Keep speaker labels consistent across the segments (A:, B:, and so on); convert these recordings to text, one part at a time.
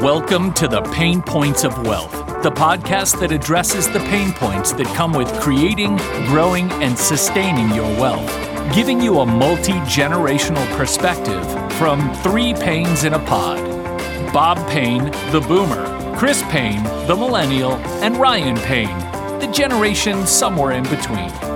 A: Welcome to the Pain Points of Wealth, the podcast that addresses the pain points that come with creating, growing, and sustaining your wealth, giving you a multi generational perspective from three Paynes in a pod Bob Payne, the boomer, Chris Payne, the millennial, and Ryan Payne, the generation somewhere in between.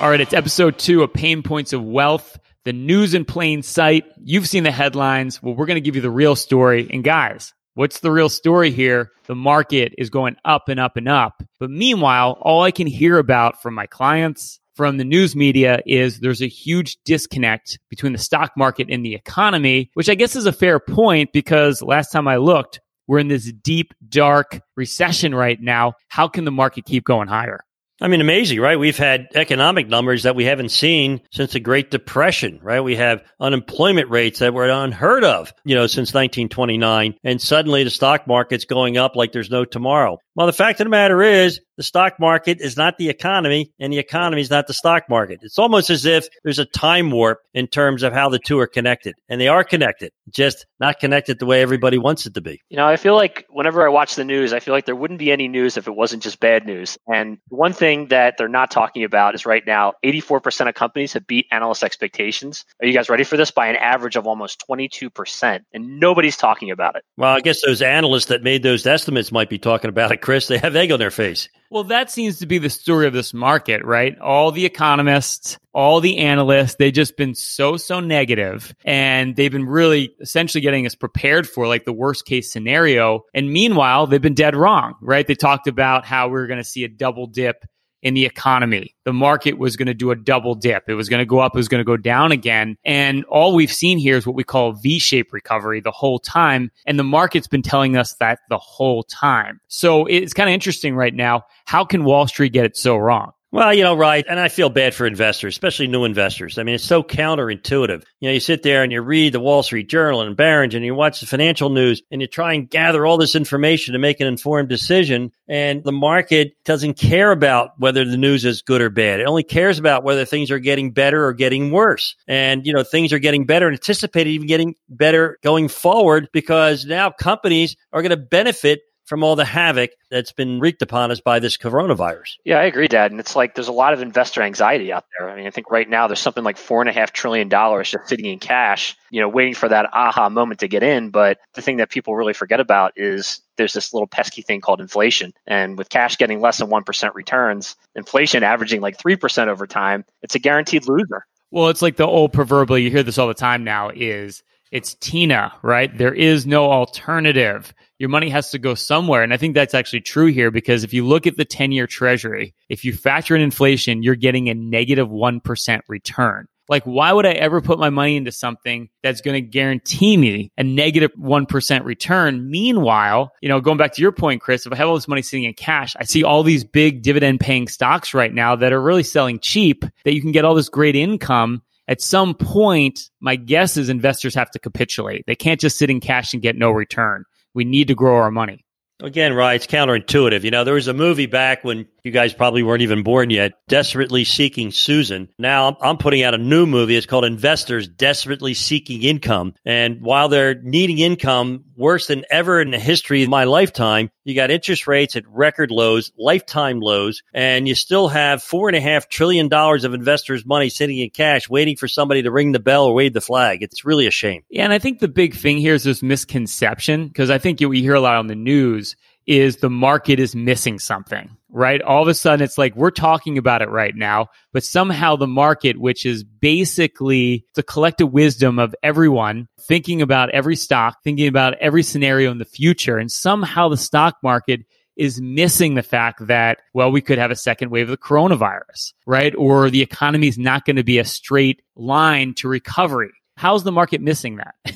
B: All right, it's episode two of Pain Points of Wealth the news in plain sight. You've seen the headlines. Well, we're going to give you the real story. And guys, what's the real story here? The market is going up and up and up. But meanwhile, all I can hear about from my clients, from the news media is there's a huge disconnect between the stock market and the economy, which I guess is a fair point because last time I looked, we're in this deep, dark recession right now. How can the market keep going higher?
C: I mean, amazing, right? We've had economic numbers that we haven't seen since the Great Depression, right? We have unemployment rates that were unheard of, you know, since 1929. And suddenly the stock market's going up like there's no tomorrow. Well, the fact of the matter is the stock market is not the economy and the economy is not the stock market. It's almost as if there's a time warp in terms of how the two are connected and they are connected, just not connected the way everybody wants it to be.
D: You know, I feel like whenever I watch the news, I feel like there wouldn't be any news if it wasn't just bad news. And one thing that they're not talking about is right now, 84% of companies have beat analyst expectations. Are you guys ready for this? By an average of almost 22%. And nobody's talking about it.
C: Well, I guess those analysts that made those estimates might be talking about it, Chris. They have egg on their face.
B: Well, that seems to be the story of this market, right? All the economists, all the analysts, they've just been so, so negative and they've been really essentially getting us prepared for like the worst case scenario. And meanwhile, they've been dead wrong, right? They talked about how we we're going to see a double dip in the economy. The market was going to do a double dip. It was going to go up, it was going to go down again. And all we've seen here is what we call V shaped recovery the whole time. And the market's been telling us that the whole time. So it's kind of interesting right now. How can Wall Street get it so wrong?
C: Well, you know, right. And I feel bad for investors, especially new investors. I mean, it's so counterintuitive. You know, you sit there and you read the Wall Street Journal and Barron's and you watch the financial news and you try and gather all this information to make an informed decision. And the market doesn't care about whether the news is good or bad. It only cares about whether things are getting better or getting worse. And, you know, things are getting better and anticipated even getting better going forward because now companies are going to benefit from all the havoc that's been wreaked upon us by this coronavirus.
D: Yeah, I agree, Dad. And it's like there's a lot of investor anxiety out there. I mean, I think right now there's something like four and a half trillion dollars just sitting in cash, you know, waiting for that aha moment to get in. But the thing that people really forget about is there's this little pesky thing called inflation. And with cash getting less than 1% returns, inflation averaging like 3% over time, it's a guaranteed loser.
B: Well, it's like the old proverbial, you hear this all the time now, is it's Tina, right? There is no alternative. Your money has to go somewhere. And I think that's actually true here because if you look at the 10 year treasury, if you factor in inflation, you're getting a negative 1 return. Like, why would I ever put my money into something that's going to guarantee me a negative 1 return? Meanwhile, you know, going back to your point, Chris, if I have all this money sitting in cash, I see all these big dividend paying stocks right now that are really selling cheap that you can get all this great income at some point, my guess is investors have to capitulate. They can't just sit in cash and get no return. We need to grow our money.
C: Again, right, it's counterintuitive. You know, there was a movie back when you guys probably weren't even born yet, Desperately Seeking Susan. Now I'm putting out a new movie. It's called Investors Desperately Seeking Income. And while they're needing income worse than ever in the history of my lifetime, you got interest rates at record lows, lifetime lows, and you still have four and a half trillion dollars of investors' money sitting in cash waiting for somebody to ring the bell or wave the flag. It's really a shame.
B: Yeah. And I think the big thing here is this misconception because I think you, you hear a lot on the news is the market is missing something, right? All of a sudden, it's like we're talking about it right now, but somehow the market, which is basically the collective wisdom of everyone thinking about every stock, thinking about every scenario in the future, and somehow the stock market is missing the fact that, well, we could have a second wave of the coronavirus, right? Or the economy is not going to be a straight line to recovery How's the market missing that?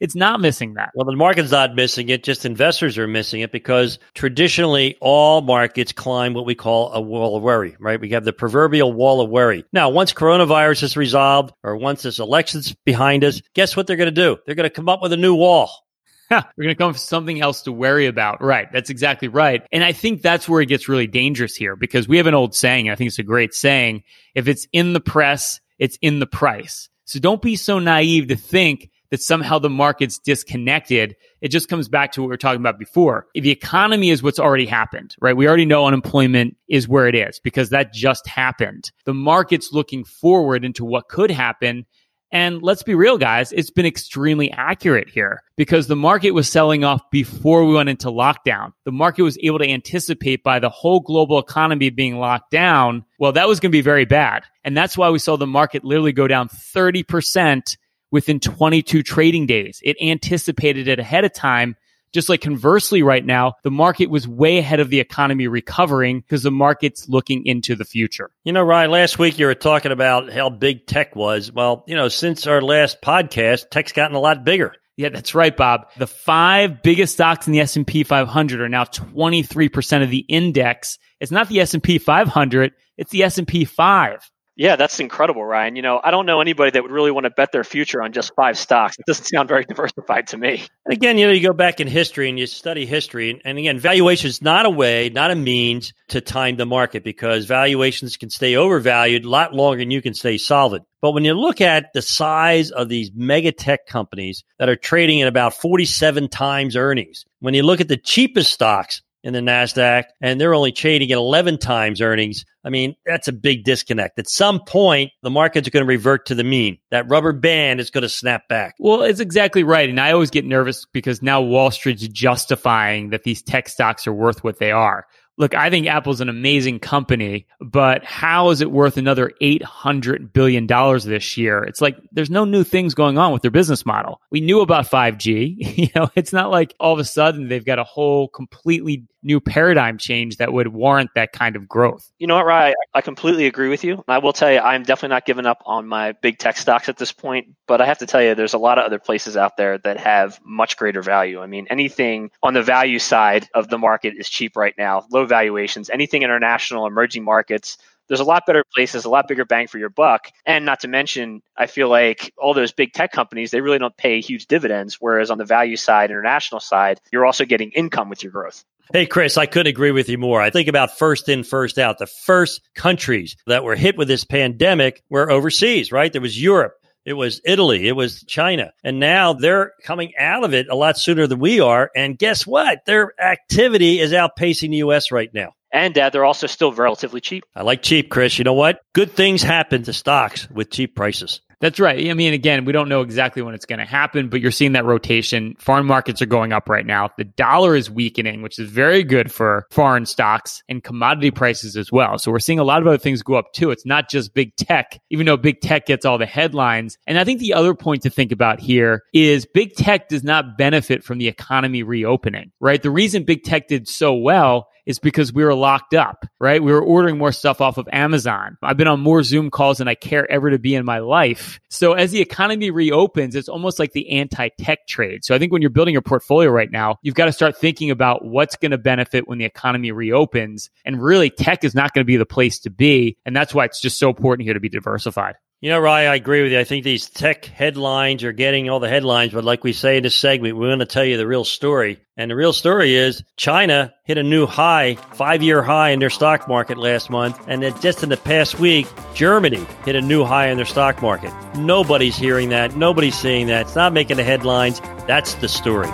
B: it's not missing that.
C: Well, the market's not missing it, just investors are missing it because traditionally all markets climb what we call a wall of worry, right? We have the proverbial wall of worry. Now, once coronavirus is resolved or once this election's behind us, guess what they're going to do? They're going to come up with a new wall.
B: we're going to come up with something else to worry about. Right. That's exactly right. And I think that's where it gets really dangerous here because we have an old saying. I think it's a great saying. If it's in the press, it's in the price. So don't be so naive to think that somehow the market's disconnected. It just comes back to what we were talking about before. The economy is what's already happened, right? We already know unemployment is where it is because that just happened. The market's looking forward into what could happen. And let's be real, guys, it's been extremely accurate here because the market was selling off before we went into lockdown. The market was able to anticipate by the whole global economy being locked down. Well, that was going to be very bad. And that's why we saw the market literally go down 30% within 22 trading days. It anticipated it ahead of time. Just like conversely, right now, the market was way ahead of the economy recovering because the market's looking into the future.
C: You know, Ryan, last week you were talking about how big tech was. Well, you know, since our last podcast, tech's gotten a lot bigger.
B: Yeah, that's right, Bob. The five biggest stocks in the S&P 500 are now 23% of the index. It's not the S&P 500, it's the S&P 5.
D: Yeah, that's incredible, Ryan. You know, I don't know anybody that would really want to bet their future on just five stocks. It doesn't sound very diversified to me.
C: And again, you know, you go back in history and you study history, and again, valuation is not a way, not a means to time the market because valuations can stay overvalued a lot longer than you can stay solid. But when you look at the size of these mega tech companies that are trading at about 47 times earnings, when you look at the cheapest stocks, in the NASDAQ and they're only trading at 11 times earnings. I mean, that's a big disconnect. At some point, the market's are going to revert to the mean. That rubber band is going to snap back.
B: Well, it's exactly right. And I always get nervous because now Wall Street's justifying that these tech stocks are worth what they are. Look, I think Apple's an amazing company, but how is it worth another $800 billion this year? It's like there's no new things going on with their business model. We knew about 5G. you know, it's not like all of a sudden they've got a whole completely new paradigm change that would warrant that kind of growth.
D: You know what, Ryan? I completely agree with you. I will tell you, I'm definitely not giving up on my big tech stocks at this point, but I have to tell you, there's a lot of other places out there that have much greater value. I mean, anything on the value side of the market is cheap right now, low valuations, anything international, emerging markets there's a lot better places, a lot bigger bang for your buck. And not to mention, I feel like all those big tech companies, they really don't pay huge dividends. Whereas on the value side, international side, you're also getting income with your growth.
C: Hey, Chris, I couldn't agree with you more. I think about first in, first out. The first countries that were hit with this pandemic were overseas, right? There was Europe. It was Italy. It was China. And now they're coming out of it a lot sooner than we are. And guess what? Their activity is outpacing the U.S. right now.
D: And Dad, they're also still relatively cheap.
C: I like cheap, Chris. You know what? Good things happen to stocks with cheap prices.
B: That's right. I mean, again, we don't know exactly when it's going to happen, but you're seeing that rotation. Foreign markets are going up right now. The dollar is weakening, which is very good for foreign stocks and commodity prices as well. So we're seeing a lot of other things go up too. It's not just big tech, even though big tech gets all the headlines. And I think the other point to think about here is big tech does not benefit from the economy reopening, right? The reason big tech did so well is because we were locked up, right? We were ordering more stuff off of Amazon. I've been on more Zoom calls than I care ever to be in my life. So as the economy reopens, it's almost like the anti-tech trade. So I think when you're building your portfolio right now, you've got to start thinking about what's going to benefit when the economy reopens. And really tech is not going to be the place to be. And that's why it's just so important here to be diversified.
C: You know, Ryan, I agree with you. I think these tech headlines are getting all the headlines, but like we say in this segment, we're going to tell you the real story. And the real story is China hit a new high, five year high in their stock market last month. And then just in the past week, Germany hit a new high in their stock market. Nobody's hearing that. Nobody's seeing that. It's not making the headlines. That's the story.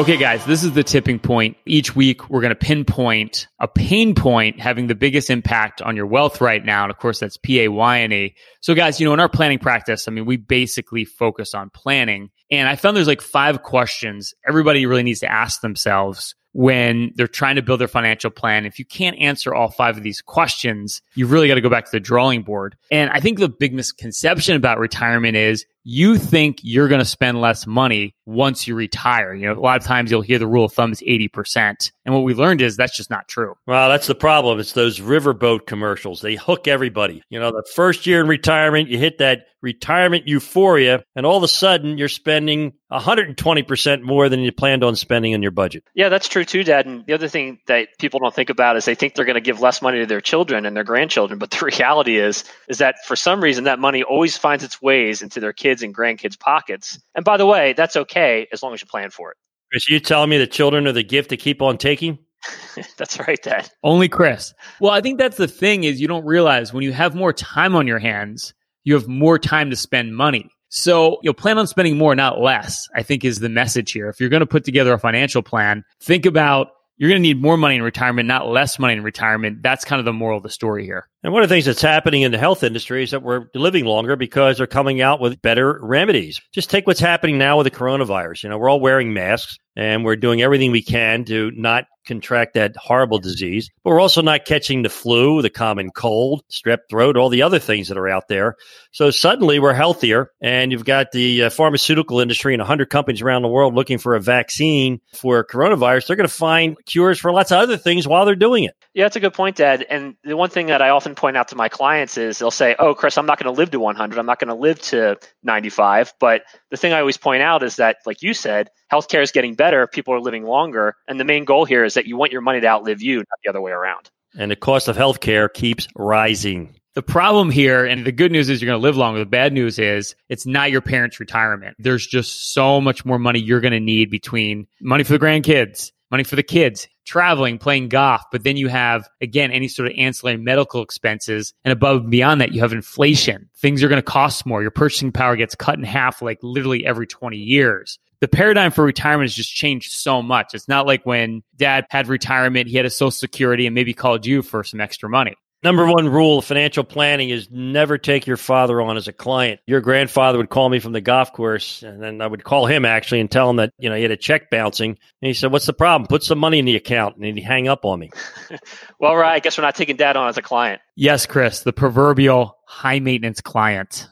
B: Okay, guys, this is the tipping point. Each week, we're going to pinpoint a pain point having the biggest impact on your wealth right now. And of course, that's P A Y N E. So, guys, you know, in our planning practice, I mean, we basically focus on planning. And I found there's like five questions everybody really needs to ask themselves when they're trying to build their financial plan. If you can't answer all five of these questions, you've really got to go back to the drawing board. And I think the big misconception about retirement is you think you're going to spend less money once you retire. You know, a lot of times you'll hear the rule of thumb is 80%. And what we learned is that's just not true.
C: Well, that's the problem. It's those riverboat commercials. They hook everybody. You know, the first year in retirement, you hit that retirement euphoria, and all of a sudden you're spending 120% more than you planned on spending in your budget.
D: Yeah, that's true too, Dad. And the other thing that people don't think about is they think they're going to give less money to their children and their grandchildren. But the reality is, is that for some reason that money always finds its ways into their kids kids and grandkids' pockets. And by the way, that's okay as long as you plan for it.
C: Chris, you telling me the children are the gift to keep on taking?
D: that's right, Dad.
B: Only Chris. Well, I think that's the thing is you don't realize when you have more time on your hands, you have more time to spend money. So you'll plan on spending more, not less, I think is the message here. If you're going to put together a financial plan, think about you're going to need more money in retirement, not less money in retirement. That's kind of the moral of the story here.
C: And one of the things that's happening in the health industry is that we're living longer because they're coming out with better remedies. Just take what's happening now with the coronavirus. You know, we're all wearing masks and we're doing everything we can to not contract that horrible disease. But we're also not catching the flu, the common cold, strep throat, all the other things that are out there. So suddenly we're healthier, and you've got the uh, pharmaceutical industry and 100 companies around the world looking for a vaccine for coronavirus. They're going to find cures for lots of other things while they're doing it.
D: Yeah, that's a good point, Dad. And the one thing that I often point out to my clients is they'll say, "Oh, Chris, I'm not going to live to 100. I'm not going to live to 95." But the thing I always point out is that, like you said, healthcare is getting better. People are living longer, and the main goal here is that you want your money to outlive you, not the other way around.
C: And the cost of healthcare keeps rising.
B: The problem here, and the good news is you're going to live longer. The bad news is it's not your parents' retirement. There's just so much more money you're going to need between money for the grandkids, money for the kids, traveling, playing golf. But then you have, again, any sort of ancillary medical expenses. And above and beyond that, you have inflation. Things are going to cost more. Your purchasing power gets cut in half like literally every 20 years. The paradigm for retirement has just changed so much. It's not like when dad had retirement, he had a social security and maybe called you for some extra money.
C: Number one rule of financial planning is never take your father on as a client. Your grandfather would call me from the golf course, and then I would call him actually and tell him that you know he had a check bouncing. And he said, "What's the problem? Put some money in the account." And he'd hang up on me.
D: well, right. I guess we're not taking dad on as a client.
B: Yes, Chris, the proverbial high maintenance client.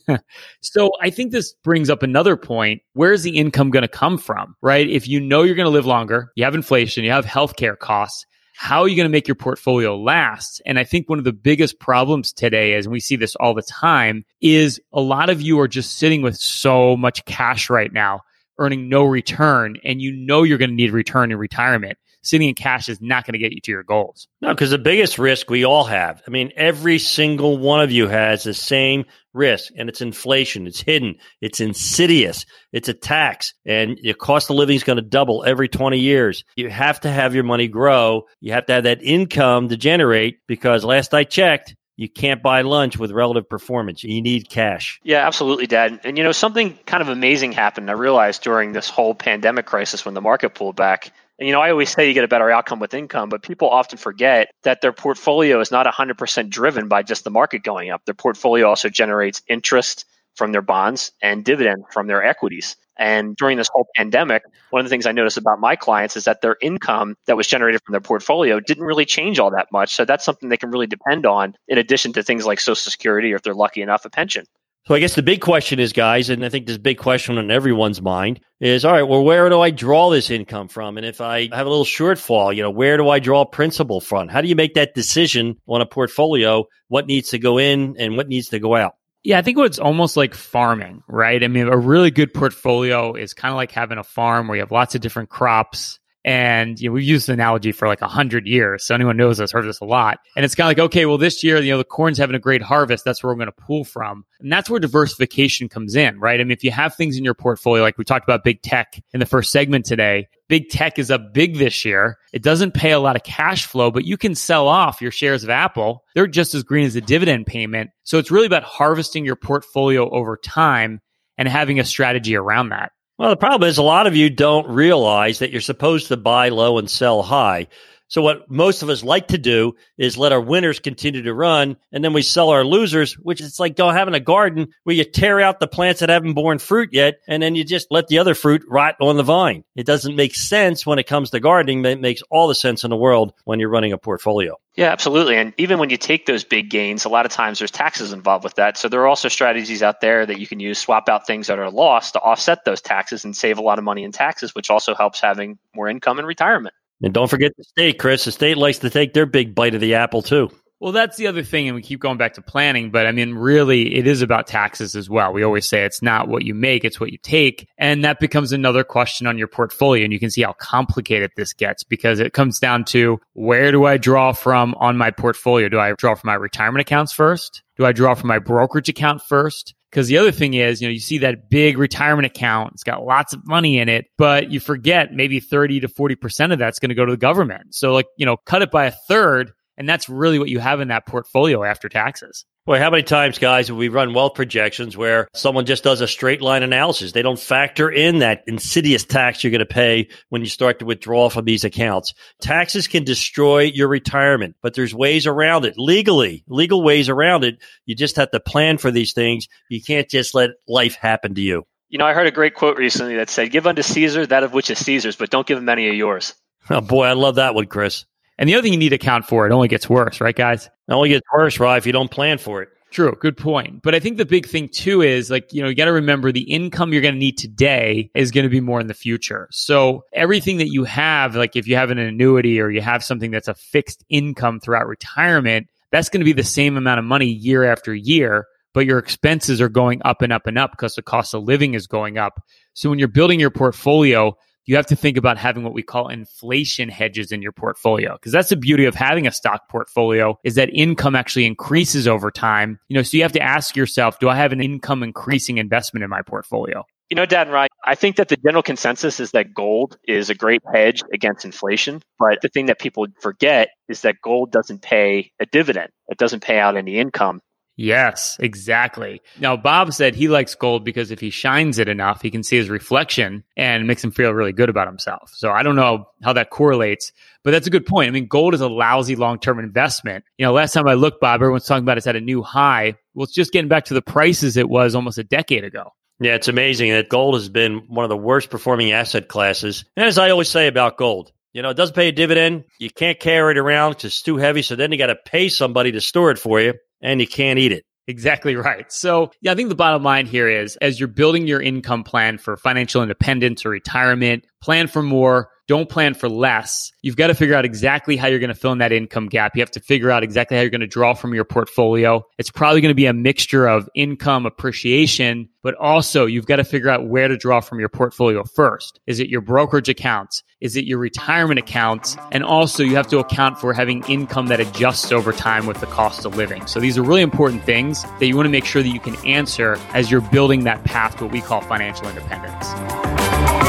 B: so I think this brings up another point. Where's the income going to come from, right? If you know you're going to live longer, you have inflation, you have healthcare costs how are you going to make your portfolio last? And I think one of the biggest problems today, as we see this all the time, is a lot of you are just sitting with so much cash right now, earning no return, and you know you're going to need return in retirement sitting in cash is not going to get you to your goals.
C: No, because the biggest risk we all have. I mean, every single one of you has the same risk, and it's inflation. It's hidden. It's insidious. It's a tax, and the cost of living is going to double every 20 years. You have to have your money grow. You have to have that income to generate because last I checked, you can't buy lunch with relative performance. You need cash.
D: Yeah, absolutely, Dad. And you know, something kind of amazing happened. I realized during this whole pandemic crisis when the market pulled back. And you know, I always say you get a better outcome with income, but people often forget that their portfolio is not 100% driven by just the market going up. Their portfolio also generates interest from their bonds and dividend from their equities. And during this whole pandemic, one of the things I noticed about my clients is that their income that was generated from their portfolio didn't really change all that much. So that's something they can really depend on in addition to things like Social Security or if they're lucky enough, a pension.
C: So I guess the big question is, guys, and I think this big question on everyone's mind is, all right, well, where do I draw this income from? And if I have a little shortfall, you know, where do I draw principal from? How do you make that decision on a portfolio? What needs to go in and what needs to go out?
B: Yeah, I think it's almost like farming, right? I mean, a really good portfolio is kind of like having a farm where you have lots of different crops and you know, we've used the analogy for like a hundred years. So anyone knows us, heard this a lot. And it's kind of like, okay, well, this year, you know, the corn's having a great harvest. That's where we're going to pull from. And that's where diversification comes in, right? I mean, if you have things in your portfolio, like we talked about big tech in the first segment today, big tech is up big this year. It doesn't pay a lot of cash flow, but you can sell off your shares of Apple. They're just as green as a dividend payment. So it's really about harvesting your portfolio over time and having a strategy around that.
C: Well, the problem is a lot of you don't realize that you're supposed to buy low and sell high. So what most of us like to do is let our winners continue to run and then we sell our losers, which is like go having a garden where you tear out the plants that haven't borne fruit yet and then you just let the other fruit rot on the vine. It doesn't make sense when it comes to gardening, but it makes all the sense in the world when you're running a portfolio.
D: Yeah, absolutely. And even when you take those big gains, a lot of times there's taxes involved with that. So there are also strategies out there that you can use, swap out things that are lost to offset those taxes and save a lot of money in taxes, which also helps having more income in retirement.
C: And don't forget the state, Chris. The state likes to take their big bite of the apple too.
B: Well, that's the other thing, and we keep going back to planning, but I mean, really, it is about taxes as well. We always say it's not what you make, it's what you take. And that becomes another question on your portfolio. And you can see how complicated this gets because it comes down to where do I draw from on my portfolio? Do I draw from my retirement accounts first? Do I draw from my brokerage account first? Because the other thing is, you know, you see that big retirement account, it's got lots of money in it, but you forget maybe 30 to 40% of that's going to go to the government. So, like, you know, cut it by a third, and that's really what you have in that portfolio after taxes.
C: Boy, how many times, guys, have we run wealth projections where someone just does a straight line analysis? They don't factor in that insidious tax you're going to pay when you start to withdraw from these accounts. Taxes can destroy your retirement, but there's ways around it legally, legal ways around it. You just have to plan for these things. You can't just let life happen to you.
D: You know, I heard a great quote recently that said, Give unto Caesar that of which is Caesar's, but don't give him any of yours.
C: Oh, boy, I love that one, Chris.
B: And the other thing you need to account for, it only gets worse, right, guys?
C: It only gets worse, right, if you don't plan for it.
B: True, good point. But I think the big thing too is like, you know, you got to remember the income you're going to need today is going to be more in the future. So everything that you have, like if you have an annuity or you have something that's a fixed income throughout retirement, that's going to be the same amount of money year after year, but your expenses are going up and up and up because the cost of living is going up. So when you're building your portfolio, you have to think about having what we call inflation hedges in your portfolio because that's the beauty of having a stock portfolio is that income actually increases over time you know so you have to ask yourself do i have an income increasing investment in my portfolio
D: you know, and Rye, I think that the general consensus is that gold is a great hedge against inflation. But the thing that people forget is that gold doesn't pay a dividend. It doesn't pay out any income.
B: Yes, exactly. Now, Bob said he likes gold because if he shines it enough, he can see his reflection and makes him feel really good about himself. So I don't know how that correlates, but that's a good point. I mean, gold is a lousy long term investment. You know, last time I looked, Bob, everyone's talking about it's at a new high. Well, it's just getting back to the prices it was almost a decade ago.
C: Yeah, it's amazing that gold has been one of the worst performing asset classes. And as I always say about gold, you know, it doesn't pay a dividend. You can't carry it around because it's too heavy. So then you got to pay somebody to store it for you and you can't eat it.
B: Exactly right. So, yeah, I think the bottom line here is as you're building your income plan for financial independence or retirement, plan for more, don't plan for less. You've got to figure out exactly how you're going to fill in that income gap. You have to figure out exactly how you're going to draw from your portfolio. It's probably going to be a mixture of income appreciation, but also you've got to figure out where to draw from your portfolio first. Is it your brokerage accounts? Is it your retirement accounts? And also you have to account for having income that adjusts over time with the cost of living. So these are really important things that you want to make sure that you can answer as you're building that path to what we call financial independence.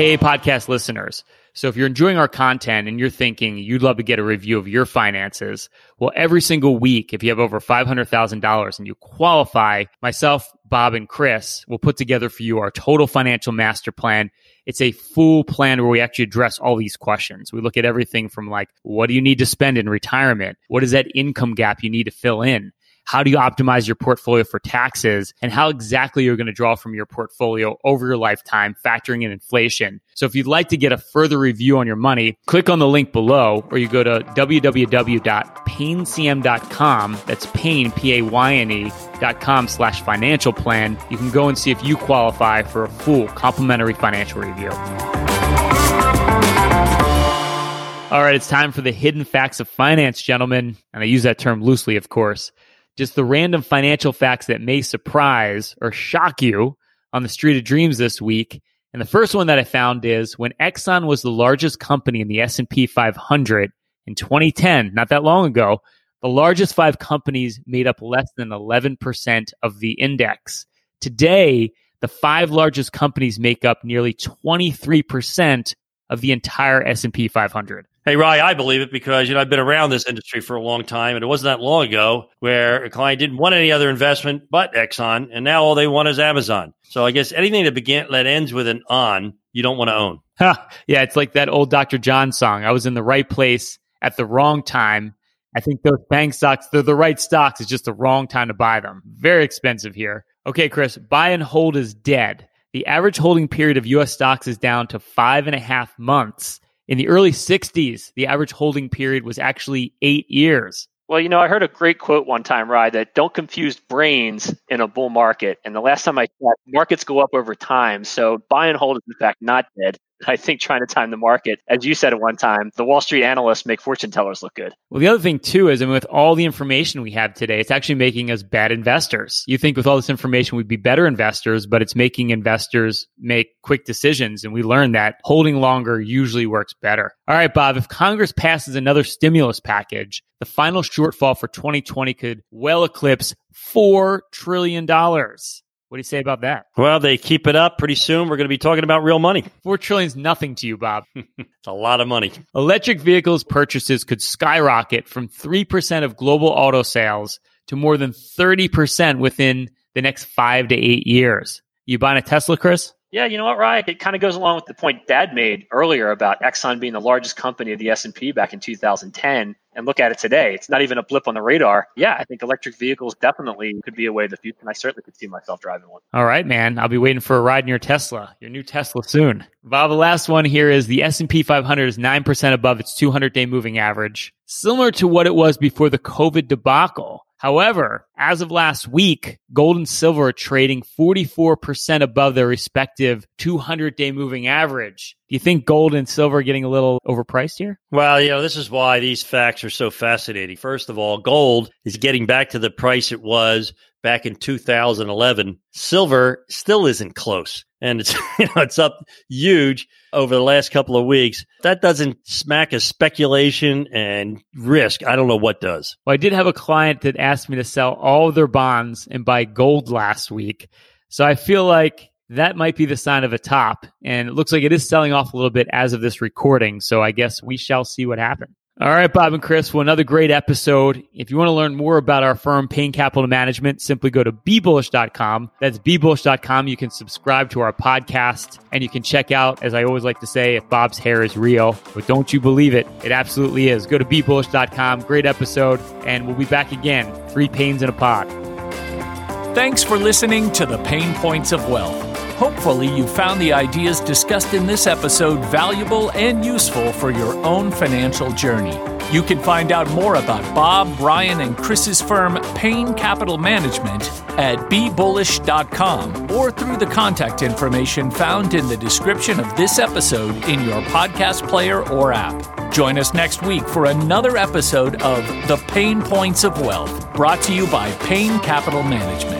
B: Hey, podcast listeners. So if you're enjoying our content and you're thinking you'd love to get a review of your finances, well, every single week, if you have over $500,000 and you qualify, myself, Bob, and Chris will put together for you our total financial master plan. It's a full plan where we actually address all these questions. We look at everything from like, what do you need to spend in retirement? What is that income gap you need to fill in? How do you optimize your portfolio for taxes and how exactly you're going to draw from your portfolio over your lifetime, factoring in inflation. So if you'd like to get a further review on your money, click on the link below or you go to www.paynecm.com. That's Payne, P-A-Y-N-E dot com slash financial plan. You can go and see if you qualify for a full complimentary financial review. All right, it's time for the hidden facts of finance, gentlemen. And I use that term loosely, of course just the random financial facts that may surprise or shock you on the street of dreams this week. And the first one that I found is when Exxon was the largest company in the S&P 500 in 2010, not that long ago, the largest five companies made up less than 11% of the index. Today, the five largest companies make up nearly 23% of the entire S&P 500.
C: Hey, Rye, I believe it because, you know, I've been around this industry for a long time and it wasn't that long ago where a client didn't want any other investment but Exxon and now all they want is Amazon. So I guess anything that begin that ends with an on, you don't want to own.
B: yeah, it's like that old Dr. John song. I was in the right place at the wrong time. I think those bank stocks, they're the right stocks. It's just the wrong time to buy them. Very expensive here. Okay, Chris, buy and hold is dead. The average holding period of US stocks is down to five and a half months in the early 60s, the average holding period was actually eight years.
D: Well, you know, I heard a great quote one time, Rye, that don't confuse brains in a bull market. And the last time I checked, markets go up over time. So buy and hold is in fact not dead. I think trying to time the market, as you said at one time, the Wall Street analysts make fortune tellers look good.
B: Well, the other thing too is, I mean, with all the information we have today, it's actually making us bad investors. You think with all this information, we'd be better investors, but it's making investors make quick decisions. And we learned that holding longer usually works better. All right, Bob, if Congress passes another stimulus package, the final shortfall for 2020 could well eclipse $4 trillion. What do you say about that?
C: Well, they keep it up. Pretty soon, we're going to be talking about real money.
B: Four trillion is nothing to you, Bob.
C: it's a lot of money.
B: Electric vehicles purchases could skyrocket from 3% of global auto sales to more than 30% within the next five to eight years. You buying a Tesla, Chris?
D: Yeah, you know what, Ryan? It kind of goes along with the point Dad made earlier about Exxon being the largest company of the S&P back in 2010 and look at it today. It's not even a blip on the radar. Yeah, I think electric vehicles definitely could be a way of the future, and I certainly could see myself driving one.
B: All right, man. I'll be waiting for a ride in your Tesla, your new Tesla soon. Bob, the last one here is the S&P 500 is 9% above its 200-day moving average, similar to what it was before the COVID debacle. However, as of last week, gold and silver are trading 44% above their respective 200 day moving average. Do you think gold and silver are getting a little overpriced here?
C: Well, you know, this is why these facts are so fascinating. First of all, gold is getting back to the price it was back in 2011. Silver still isn't close and it's you know it's up huge over the last couple of weeks. That doesn't smack of speculation and risk. I don't know what does.
B: Well, I did have a client that asked me to sell all their bonds and buy gold last week. So I feel like that might be the sign of a top. And it looks like it is selling off a little bit as of this recording. So I guess we shall see what happens. All right, Bob and Chris, well, another great episode. If you want to learn more about our firm, Payne Capital Management, simply go to bebullish.com. That's bebullish.com. You can subscribe to our podcast and you can check out, as I always like to say, if Bob's hair is real. But don't you believe it? It absolutely is. Go to bebullish.com. Great episode. And we'll be back again. Three pains in a pod.
A: Thanks for listening to the Pain Points of Wealth. Hopefully, you found the ideas discussed in this episode valuable and useful for your own financial journey. You can find out more about Bob, Brian, and Chris's firm, Payne Capital Management, at bebullish.com or through the contact information found in the description of this episode in your podcast player or app. Join us next week for another episode of The Pain Points of Wealth, brought to you by Payne Capital Management.